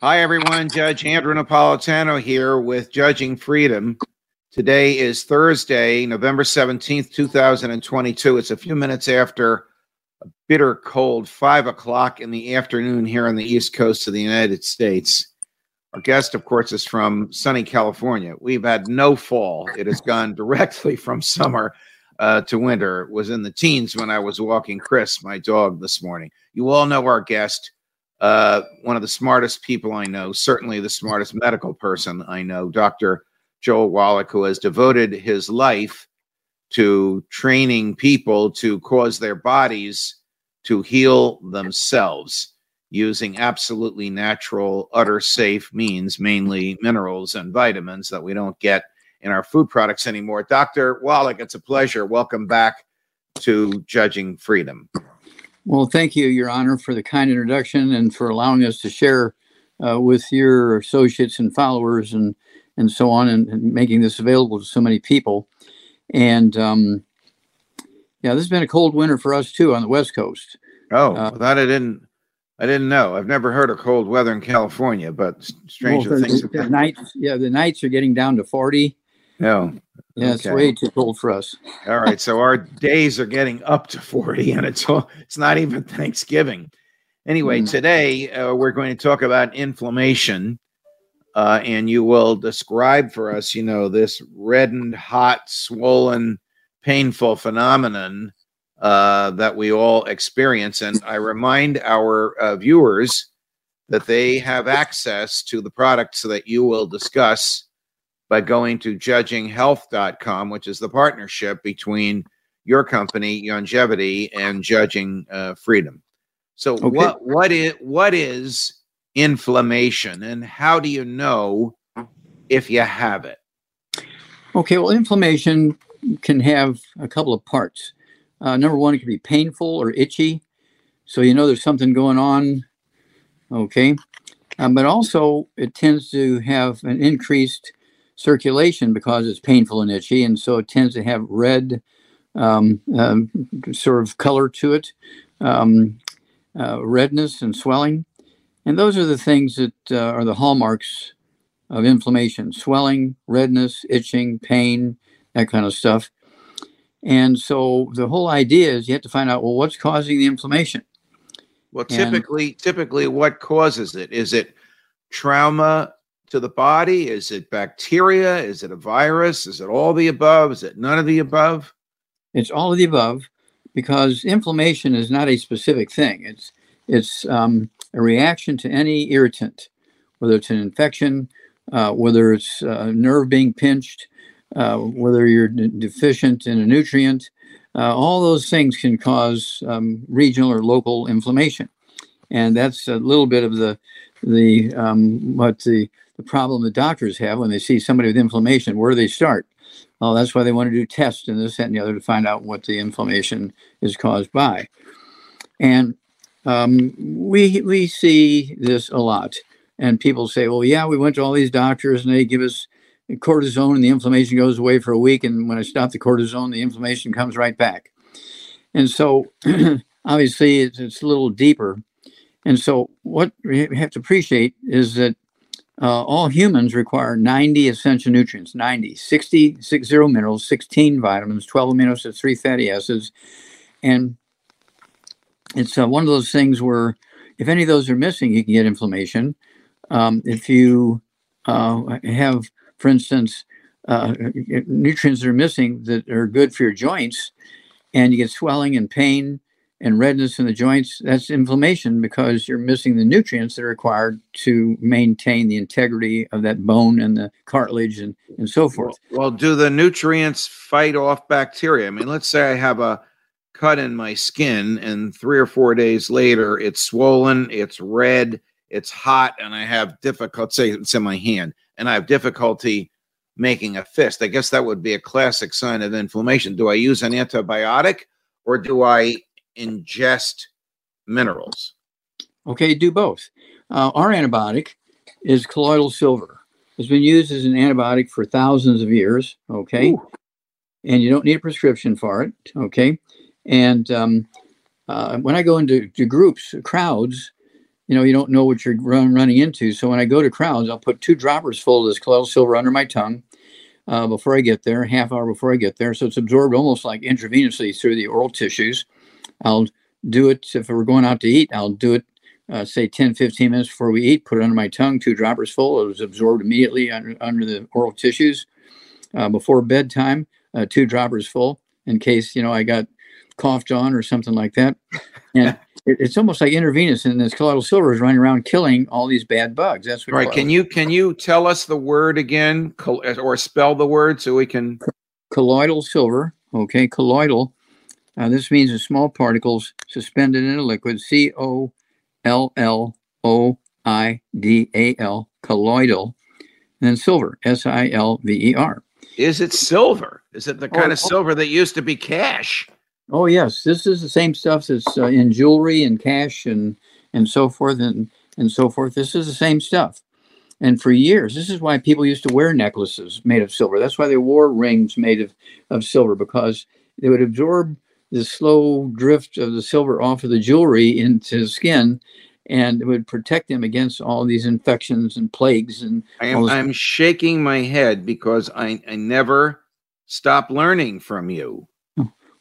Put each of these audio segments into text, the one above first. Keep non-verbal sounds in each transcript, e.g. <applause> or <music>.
Hi, everyone. Judge Andrew Napolitano here with Judging Freedom. Today is Thursday, November 17th, 2022. It's a few minutes after a bitter cold five o'clock in the afternoon here on the East Coast of the United States. Our guest, of course, is from sunny California. We've had no fall. It has gone directly from summer uh, to winter. It was in the teens when I was walking Chris, my dog, this morning. You all know our guest uh, one of the smartest people I know, certainly the smartest medical person I know, Dr. Joel Wallach, who has devoted his life to training people to cause their bodies to heal themselves using absolutely natural, utter safe means, mainly minerals and vitamins that we don't get in our food products anymore. Dr. Wallach, it's a pleasure. Welcome back to Judging Freedom. Well, thank you, Your Honor, for the kind introduction and for allowing us to share uh, with your associates and followers and and so on, and, and, making this available to so many people. And um, yeah, this has been a cold winter for us too on the West Coast. Oh, uh, that I didn't. I didn't know. I've never heard of cold weather in California, but stranger well, things. The, the nights, yeah, the nights are getting down to forty. No. Yeah, it's way too cold for us. All right, so our <laughs> days are getting up to 40 and it's all, it's not even Thanksgiving. Anyway, mm. today uh, we're going to talk about inflammation uh, and you will describe for us, you know, this reddened, hot, swollen, painful phenomenon uh, that we all experience. And I remind our uh, viewers that they have access to the products that you will discuss by going to judginghealth.com, which is the partnership between your company, Youngevity, and Judging uh, Freedom. So, okay. what what is what is inflammation, and how do you know if you have it? Okay, well, inflammation can have a couple of parts. Uh, number one, it can be painful or itchy, so you know there's something going on. Okay, um, but also it tends to have an increased circulation because it's painful and itchy, and so it tends to have red um, um, sort of color to it, um, uh, redness and swelling. And those are the things that uh, are the hallmarks of inflammation swelling, redness, itching, pain, that kind of stuff. And so the whole idea is you have to find out well, what's causing the inflammation? Well, typically, and, typically, what causes it? Is it trauma to the body? Is it bacteria? Is it a virus? Is it all the above? Is it none of the above? It's all of the above because inflammation is not a specific thing. It's it's um, a reaction to any irritant, whether it's an infection, uh, whether it's a nerve being pinched, uh, whether you're deficient in a nutrient. Uh, all those things can cause um, regional or local inflammation, and that's a little bit of the the um, what the the problem the doctors have when they see somebody with inflammation. Where do they start? Well, that's why they want to do tests and this, that, and the other to find out what the inflammation is caused by. And um, we we see this a lot. And people say, "Well, yeah, we went to all these doctors and they give us cortisone, and the inflammation goes away for a week. And when I stop the cortisone, the inflammation comes right back." And so, <clears throat> obviously, it's, it's a little deeper. And so, what we have to appreciate is that uh, all humans require 90 essential nutrients 90 60 60 minerals 16 vitamins 12 amino acids 3 fatty acids. And it's uh, one of those things where if any of those are missing you can get inflammation. Um, if you uh, have for instance uh, nutrients that are missing that are good for your joints and you get swelling and pain and redness in the joints, that's inflammation because you're missing the nutrients that are required to maintain the integrity of that bone and the cartilage and, and so forth. Well, well, do the nutrients fight off bacteria? I mean, let's say I have a cut in my skin, and three or four days later, it's swollen, it's red, it's hot, and I have difficulty. Say it's in my hand, and I have difficulty making a fist. I guess that would be a classic sign of inflammation. Do I use an antibiotic or do I ingest minerals? Okay, do both. Uh, our antibiotic is colloidal silver. It's been used as an antibiotic for thousands of years. Okay, Ooh. and you don't need a prescription for it. Okay, and um, uh, when I go into groups, crowds, you know, you don't know what you're run, running into. So when I go to crowds, I'll put two droppers full of this colloidal silver under my tongue uh, before I get there, half hour before I get there. So it's absorbed almost like intravenously through the oral tissues. I'll do it if we're going out to eat. I'll do it, uh, say 10, 15 minutes before we eat, put it under my tongue, two droppers full. It was absorbed immediately under, under the oral tissues. Uh, before bedtime, uh, two droppers full in case, you know, I got coughed on or something like that. And it's almost like intravenous, and this colloidal silver is running around killing all these bad bugs. That's what. Right? Can you can you tell us the word again, or spell the word so we can? Colloidal silver. Okay, colloidal. Uh, this means the small particles suspended in a liquid. C O L L O I D A L. Colloidal. And then silver. S I L V E R. Is it silver? Is it the kind oh, of silver that used to be cash? Oh yes, this is the same stuff that's uh, in jewelry and cash and and so forth and and so forth. This is the same stuff. And for years, this is why people used to wear necklaces made of silver. That's why they wore rings made of, of silver because they would absorb the slow drift of the silver off of the jewelry into the skin and it would protect them against all these infections and plagues and I am I'm shaking my head because I, I never stop learning from you.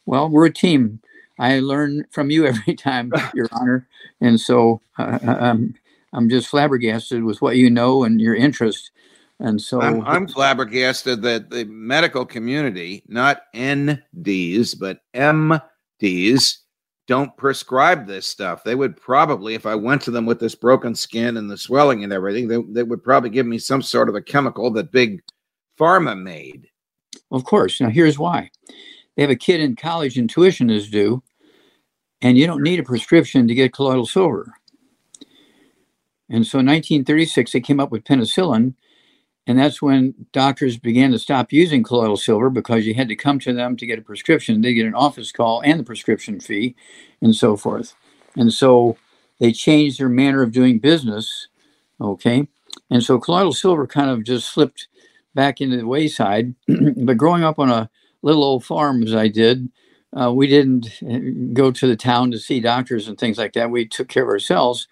Well, we're a team. I learn from you <laughs> every time, Your Honor, and so uh, uh, I'm I'm just flabbergasted with what you know and your interest. And so I'm, I'm flabbergasted that the medical community, not NDs but MDs, don't prescribe this stuff. They would probably, if I went to them with this broken skin and the swelling and everything, they, they would probably give me some sort of a chemical that big pharma made. Of course. Now, here's why they have a kid in college and tuition is due, and you don't need a prescription to get colloidal silver. And so in 1936, they came up with penicillin, and that's when doctors began to stop using colloidal silver because you had to come to them to get a prescription. They get an office call and the prescription fee, and so forth. And so they changed their manner of doing business. Okay. And so colloidal silver kind of just slipped back into the wayside. <clears throat> but growing up on a little old farm as I did, uh, we didn't uh, go to the town to see doctors and things like that. We took care of ourselves.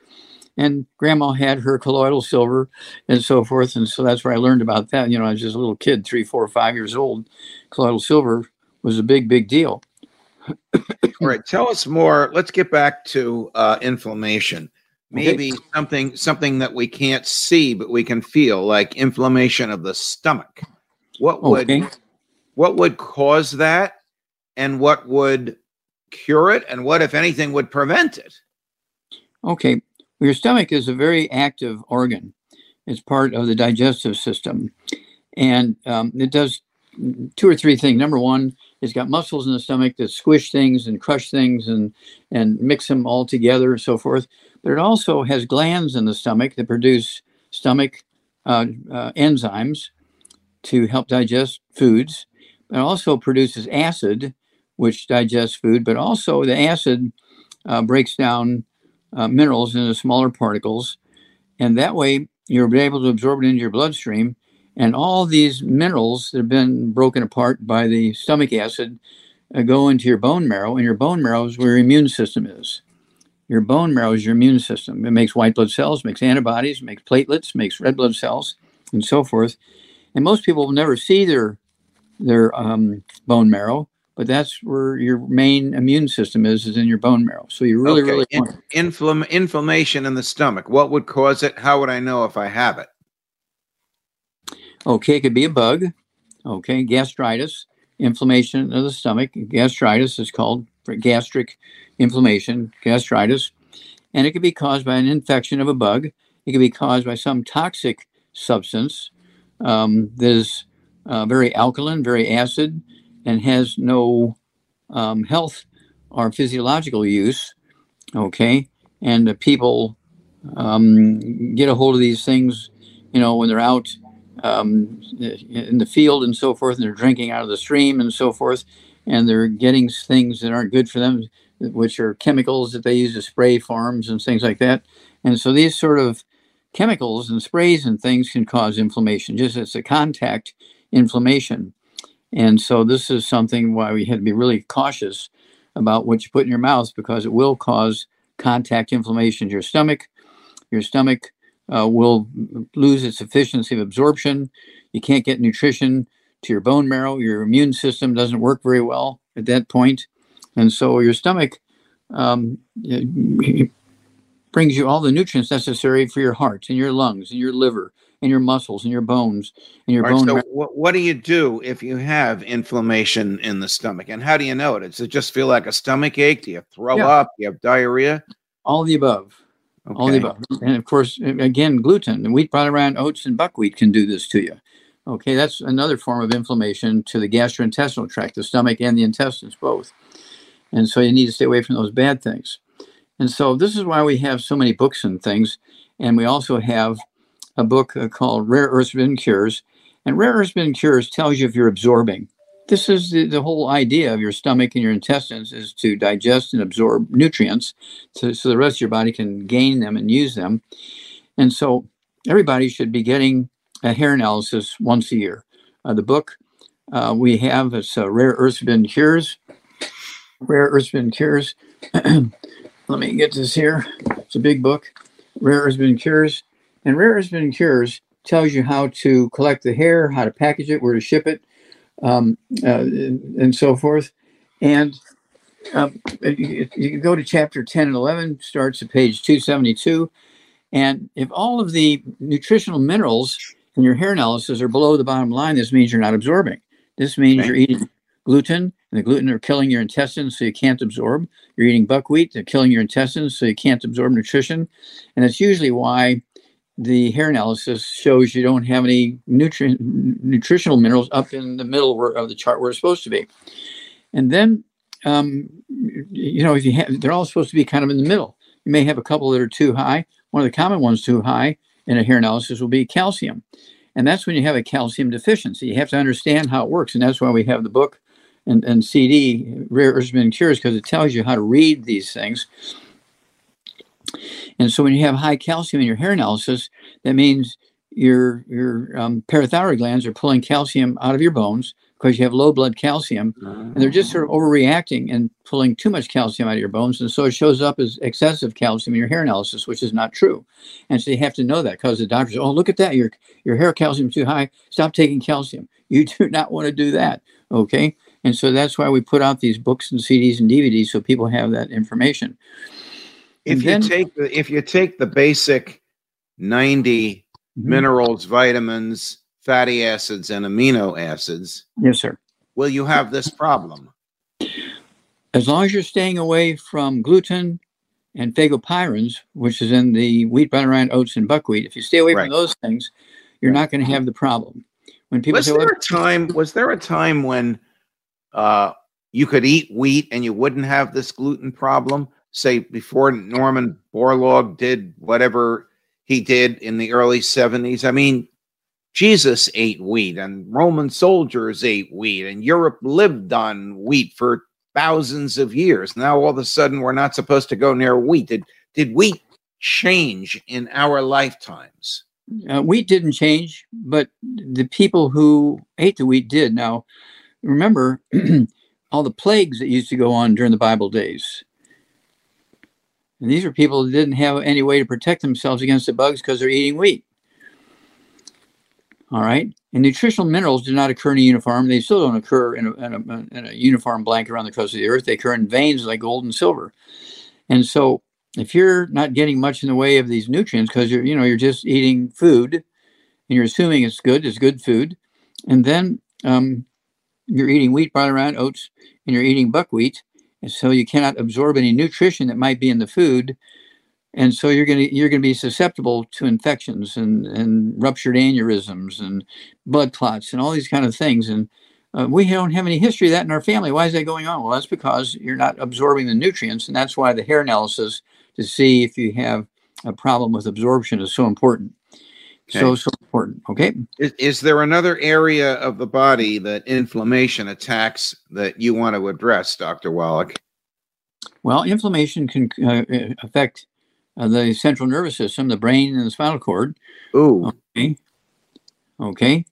And grandma had her colloidal silver and so forth. And so that's where I learned about that. You know, I was just a little kid, three, four, five years old. Colloidal silver was a big, big deal. <coughs> All right. Tell us more. Let's get back to uh, inflammation. Maybe okay. something something that we can't see but we can feel, like inflammation of the stomach. What would okay what would cause that and what would cure it and what if anything would prevent it okay your stomach is a very active organ. It's part of the digestive system. And um, it does two or three things. Number one it's got muscles in the stomach that squish things and crush things and and mix them all together and so forth. But it also has glands in the stomach that produce stomach uh, uh, enzymes to help digest foods. It also produces acid, which digests food, but also the acid uh, breaks down uh, minerals into smaller particles. And that way, you're able to absorb it into your bloodstream. And all these minerals that have been broken apart by the stomach acid uh, go into your bone marrow, and your bone marrow is where your immune system is. Your bone marrow is your immune system. It makes white blood cells, makes antibodies, makes platelets, makes red blood cells, and so forth. And most people will never see their their um, bone marrow, but that's where your main immune system is, is in your bone marrow. So you really, okay. really in, want Inflam- inflammation in the stomach. What would cause it? How would I know if I have it? Okay, it could be a bug. Okay, gastritis, inflammation of the stomach. Gastritis is called gastric inflammation, gastritis. And it could be caused by an infection of a bug. It could be caused by some toxic substance um, that is uh, very alkaline, very acid, and has no um, health or physiological use, okay, and the people um, get a hold of these things, you know, when they're out um, in the field and so forth, and they're drinking out of the stream and so forth, and they're getting things that aren't good for them, which are chemicals that they use to spray farms and things like that. And so these sort of chemicals and sprays and things can cause inflammation, just as a contact inflammation. And so this is something why we had to be really cautious about what you put in your mouth because it will cause contact inflammation to your stomach. Your stomach uh, will lose its efficiency of absorption. You can't get nutrition to your bone marrow. Your immune system doesn't work very well at that point. And so your stomach um, brings you all the nutrients necessary for your heart and your lungs and your liver and your muscles and your bones and your bone. so what, what do you do if you have inflammation in the stomach? And how do you know it? Does it just feel like a stomach ache? Do you throw yeah. up? Do you have diarrhea? All the above. Okay. All the above. And of course, again, gluten, and wheat, brought around oats, and buckwheat can do this to you. Okay, that's another form of inflammation to the gastrointestinal tract, the stomach and the intestines both. And so you need to stay away from those bad things. And so this is why we have so many books and things. And we also have a book uh, called Rare Earths Forbidden Cures. And Rare Earths Forbidden Cures tells you if you're absorbing. This is the, the whole idea of your stomach and your intestines is to digest and absorb nutrients to, so the rest of your body can gain them and use them. And so everybody should be getting a hair analysis once a year. Uh, the book uh, we have is uh, Rare Earths Forbidden Cures. Rare Earths Forbidden Cures. <clears throat> Let me get this here. It's a big book. Rare Earths Forbidden Cures. And Rare Earths Cures tells you how to collect the hair, how to package it, where to ship it, um, uh, and so forth. And um, you, you can go to chapter 10 and 11, starts at page 272. And if all of the nutritional minerals in your hair analysis are below the bottom line, this means you're not absorbing. This means okay. you're eating gluten, and the gluten are killing your intestines so you can't absorb. You're eating buckwheat, they're killing your intestines so you can't absorb nutrition. And that's usually why the hair analysis shows you don't have any nutri- nutritional minerals up in the middle of the chart where it's supposed to be. And then, um, you know, if you have, they're all supposed to be kind of in the middle. You may have a couple that are too high. One of the common ones too high in a hair analysis will be calcium. And that's when you have a calcium deficiency. You have to understand how it works. And that's why we have the book and, and CD, Rare Earths Forbidden Cures, because it tells you how to read these things and so when you have high calcium in your hair analysis, that means your your um, parathyroid glands are pulling calcium out of your bones because you have low blood calcium, and they're just sort of overreacting and pulling too much calcium out of your bones, and so it shows up as excessive calcium in your hair analysis, which is not true. And so you have to know that because the doctors, oh look at that, your your hair calcium is too high. Stop taking calcium. <laughs> You do not want to do that. Okay, and so that's why we put out these books and CDs and DVDs so people have that information if you take the if you take the basic 90 mm-hmm. minerals, vitamins, fatty acids, and amino acids, yes, sir. Will you have this problem? As long as you're staying away from gluten and fagopyrins, which is in the wheat, butter, and oats, and buckwheat, if you stay away right. from those things, you're not going to have the problem. When people was say, there a time? Was there a time when uh, you could eat wheat and you wouldn't have this gluten problem? Say before Norman Borlaug did whatever he did in the early 70s. I mean, Jesus ate wheat and Roman soldiers ate wheat and Europe lived on wheat for thousands of years. Now all of a sudden we're not supposed to go near wheat. Did did wheat change in our lifetimes? Uh, wheat didn't change, but the people who ate the wheat did. Now, remember <clears throat> all the plagues that used to go on during the Bible days. And these are people that didn't have any way to protect themselves against the bugs because they're eating wheat. All right. And nutritional minerals do not occur in a uniform. They still don't occur in a, in a, in a uniform blanket around the crust of the earth. They occur in veins like gold and silver. And so if you're not getting much in the way of these nutrients because you're, you know, you're just eating food and you're assuming it's good, it's good food, and then um, you're eating wheat, brought around oats, and you're eating buckwheat, and so you cannot absorb any nutrition that might be in the food and so you're going to you're going to be susceptible to infections and and ruptured aneurysms and blood clots and all these kind of things and uh, we don't have any history of that in our family. Why is that going on? Well, that's because you're not absorbing the nutrients, and that's why the hair analysis to see if you have a problem with absorption is so important. Okay. So so important. Okay. Is, is there another area of the body that inflammation attacks that you want to address, Doctor Wallach? Well, inflammation can uh, affect uh, the central nervous system, the brain, and the spinal cord. Ooh. Okay. Okay.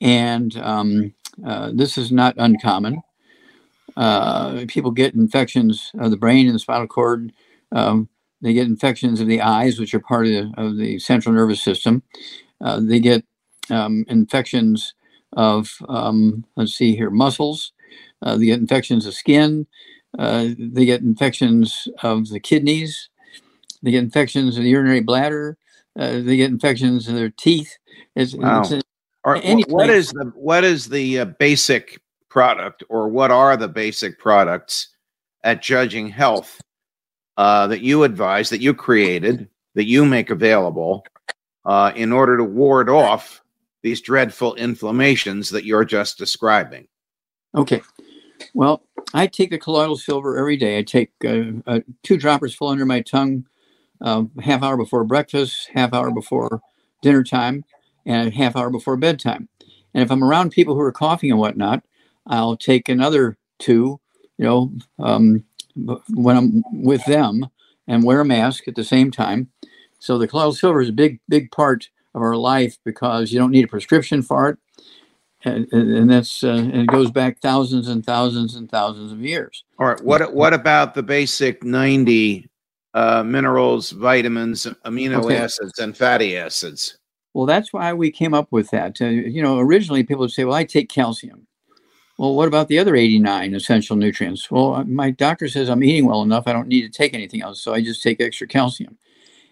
And um, uh, this is not uncommon. Uh, people get infections of the brain and the spinal cord. Um, they get infections of the eyes, which are part of the, of the central nervous system. Uh, they get um, infections of, um, let's see here, muscles. Uh, they get infections of skin. Uh, they get infections of the kidneys. They get infections of the urinary bladder. Uh, they get infections of their teeth. It's, wow. it's, what is the what is the uh, basic product, or what are the basic products at Judging Health uh, that you advise, that you created, that you make available uh, in order to ward off these dreadful inflammations that you're just describing? Okay. Well, I take the colloidal silver every day. I take uh, uh, two droppers full under my tongue, uh, half hour before breakfast, half hour before dinner time, and half hour before bedtime. And if I'm around people who are coughing and whatnot, I'll take another two, you know, um, when I'm with them and wear a mask at the same time. So the colloidal silver is a big, big part of our life because you don't need a prescription for it. And, and that's uh, and it goes back thousands and thousands and thousands of years. All right. What what about the basic ninety uh, minerals, vitamins, amino okay. acids, and fatty acids? Well, that's why we came up with that. Uh, you know, originally people would say, "Well, I take calcium." Well, what about the other 89 essential nutrients? Well, uh, my doctor says I'm eating well enough. I don't need to take anything else, so I just take extra calcium.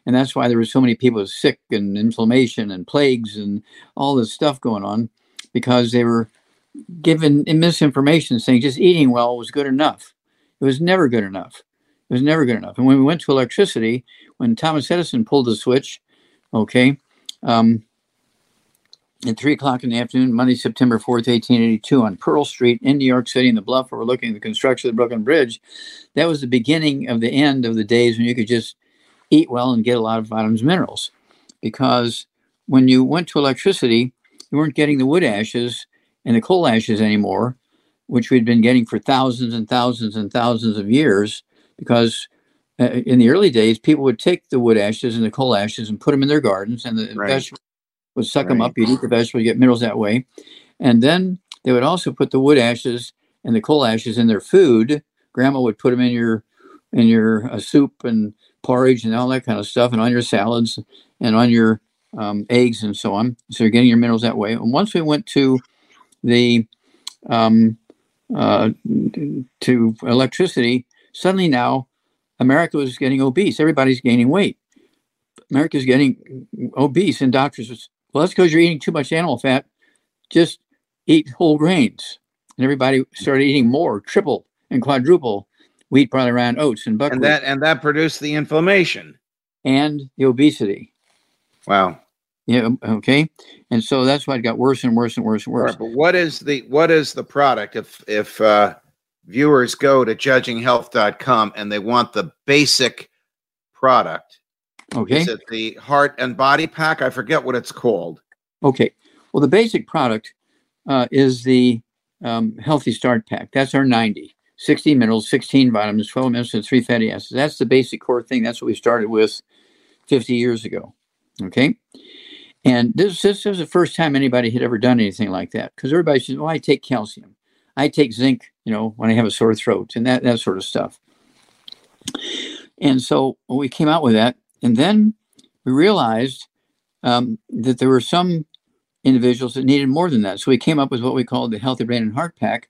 And that's why there were so many people sick and inflammation and plagues and all this stuff going on because they were given misinformation saying just eating well was good enough. It was never good enough. It was never good enough. And when we went to electricity, when Thomas Edison pulled the switch, okay, um, at three o'clock in the afternoon, Monday, September 4th, 1882, on Pearl Street in New York City, in the bluff overlooking the construction of the Brooklyn Bridge. That was the beginning of the end of the days when you could just eat well and get a lot of vitamins and minerals. Because when you went to electricity, you weren't getting the wood ashes and the coal ashes anymore, which we'd been getting for thousands and thousands and thousands of years. Because uh, in the early days, people would take the wood ashes and the coal ashes and put them in their gardens, and the right. vegetables would suck right. them up. You'd eat the vegetables, you get minerals that way. And then they would also put the wood ashes and the coal ashes in their food. Grandma would put them in your in your uh, soup and porridge and all that kind of stuff, and on your salads and on your um, eggs and so on. So you're getting your minerals that way. And once we went to the um, uh, to electricity, suddenly now America was getting obese. Everybody's gaining weight. America's getting obese, and doctors well, that's because you're eating too much animal fat. Just eat whole grains. And everybody started eating more, triple and quadruple wheat, barley, rye, oats, and buckwheat. And that and that produced the inflammation and the obesity. Wow. Yeah. Okay. And so that's why it got worse and worse and worse and worse. Right, but what is the what is the product if if uh, viewers go to judginghealth.com and they want the basic product. Okay. Is it the heart and body pack? I forget what it's called. Okay. Well, the basic product uh, is the um, Healthy Start Pack. That's our 90. 60 minerals, 16 vitamins, 12 minerals, and 3 fatty acids. That's the basic core thing. That's what we started with 50 years ago. Okay. And this, this was the first time anybody had ever done anything like that because everybody says, well, I take calcium. I take zinc, you know, when I have a sore throat and that, that sort of stuff. And so we came out with that. And then we realized um, that there were some individuals that needed more than that. So we came up with what we called the Healthy Brain and Heart Pack,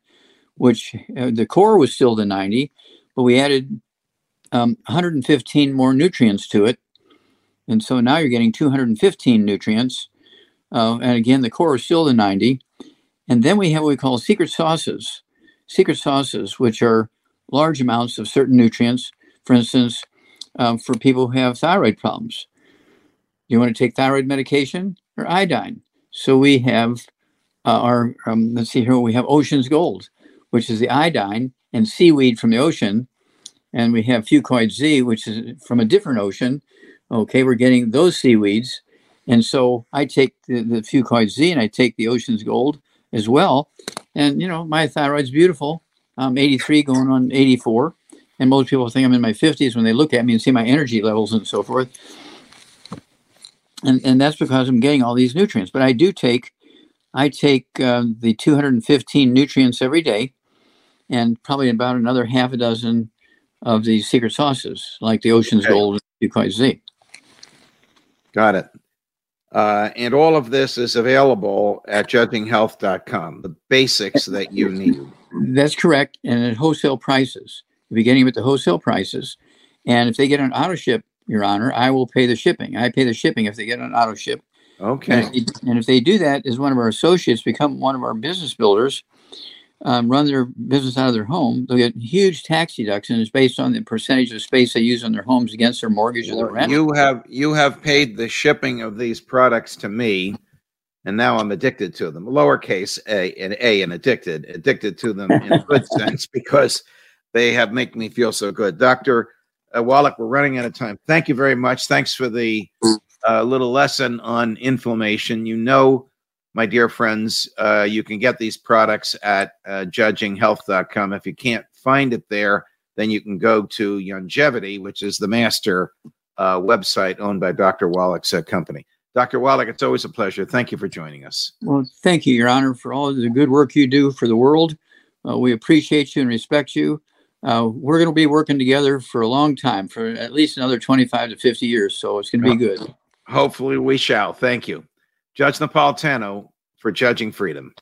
which uh, the core was still the 90, but we added um, 115 more nutrients to it. And so now you're getting 215 nutrients. Uh, and again, the core is still the 90. And then we have what we call secret sauces. Secret sauces, which are large amounts of certain nutrients. For instance, um, for people who have thyroid problems, you want to take thyroid medication or iodine. So we have uh, are, um, let's see here, we have Ocean's Gold, which is the iodine and seaweed from the ocean. And we have Fucoid Z, which is from a different ocean. Okay, we're getting those seaweeds. And so I take the, the Fucoid Z and I take the Ocean's Gold as well. And, you know, my thyroid's beautiful. I'm 83 going on 84. And most people think I'm in my 50s when they look at me and see my energy levels and so forth. And, and that's because I'm getting all these nutrients. But I do take, I take uh, the 215 nutrients every day and probably about another half a dozen of these secret sauces like the Ocean's okay. Gold and Z. Got it. Uh, and all of this is available at judginghealth.com, the basics that you need. That's correct. And at wholesale prices. You'll be getting them at the wholesale prices. And if they get an auto ship, Your Honor, I will pay the shipping. I pay the shipping if they get an auto ship. Okay. And if, they, and if they do that, as one of our associates, become one of our business builders, um, run their business out of their home, they'll get huge tax deductions based on the percentage of space they use on their homes against their mortgage or their rent. You have you have paid the shipping of these products to me, and now I'm addicted to them. Lowercase a and a and addicted, addicted to them in a good <laughs> sense because they have make me feel so good. Doctor uh, Wallach, we're running out of time. Thank you very much. Thanks for the uh, little lesson on inflammation. You know my dear friends, uh, you can get these products at uh, judginghealth.com. If you can't find it there, then you can go to Youngevity, which is the master uh, website owned by Dr. Wallach's uh, company. Dr. Wallach, it's always a pleasure. Thank you for joining us. Well, thank you, Your Honor, for all the good work you do for the world. Uh, we appreciate you and respect you. Uh, we're going to be working together for a long time, for at least another 25 to 50 years. So it's going to be good. Hopefully, we shall. Thank you. Judge Napolitano for Judging Freedom.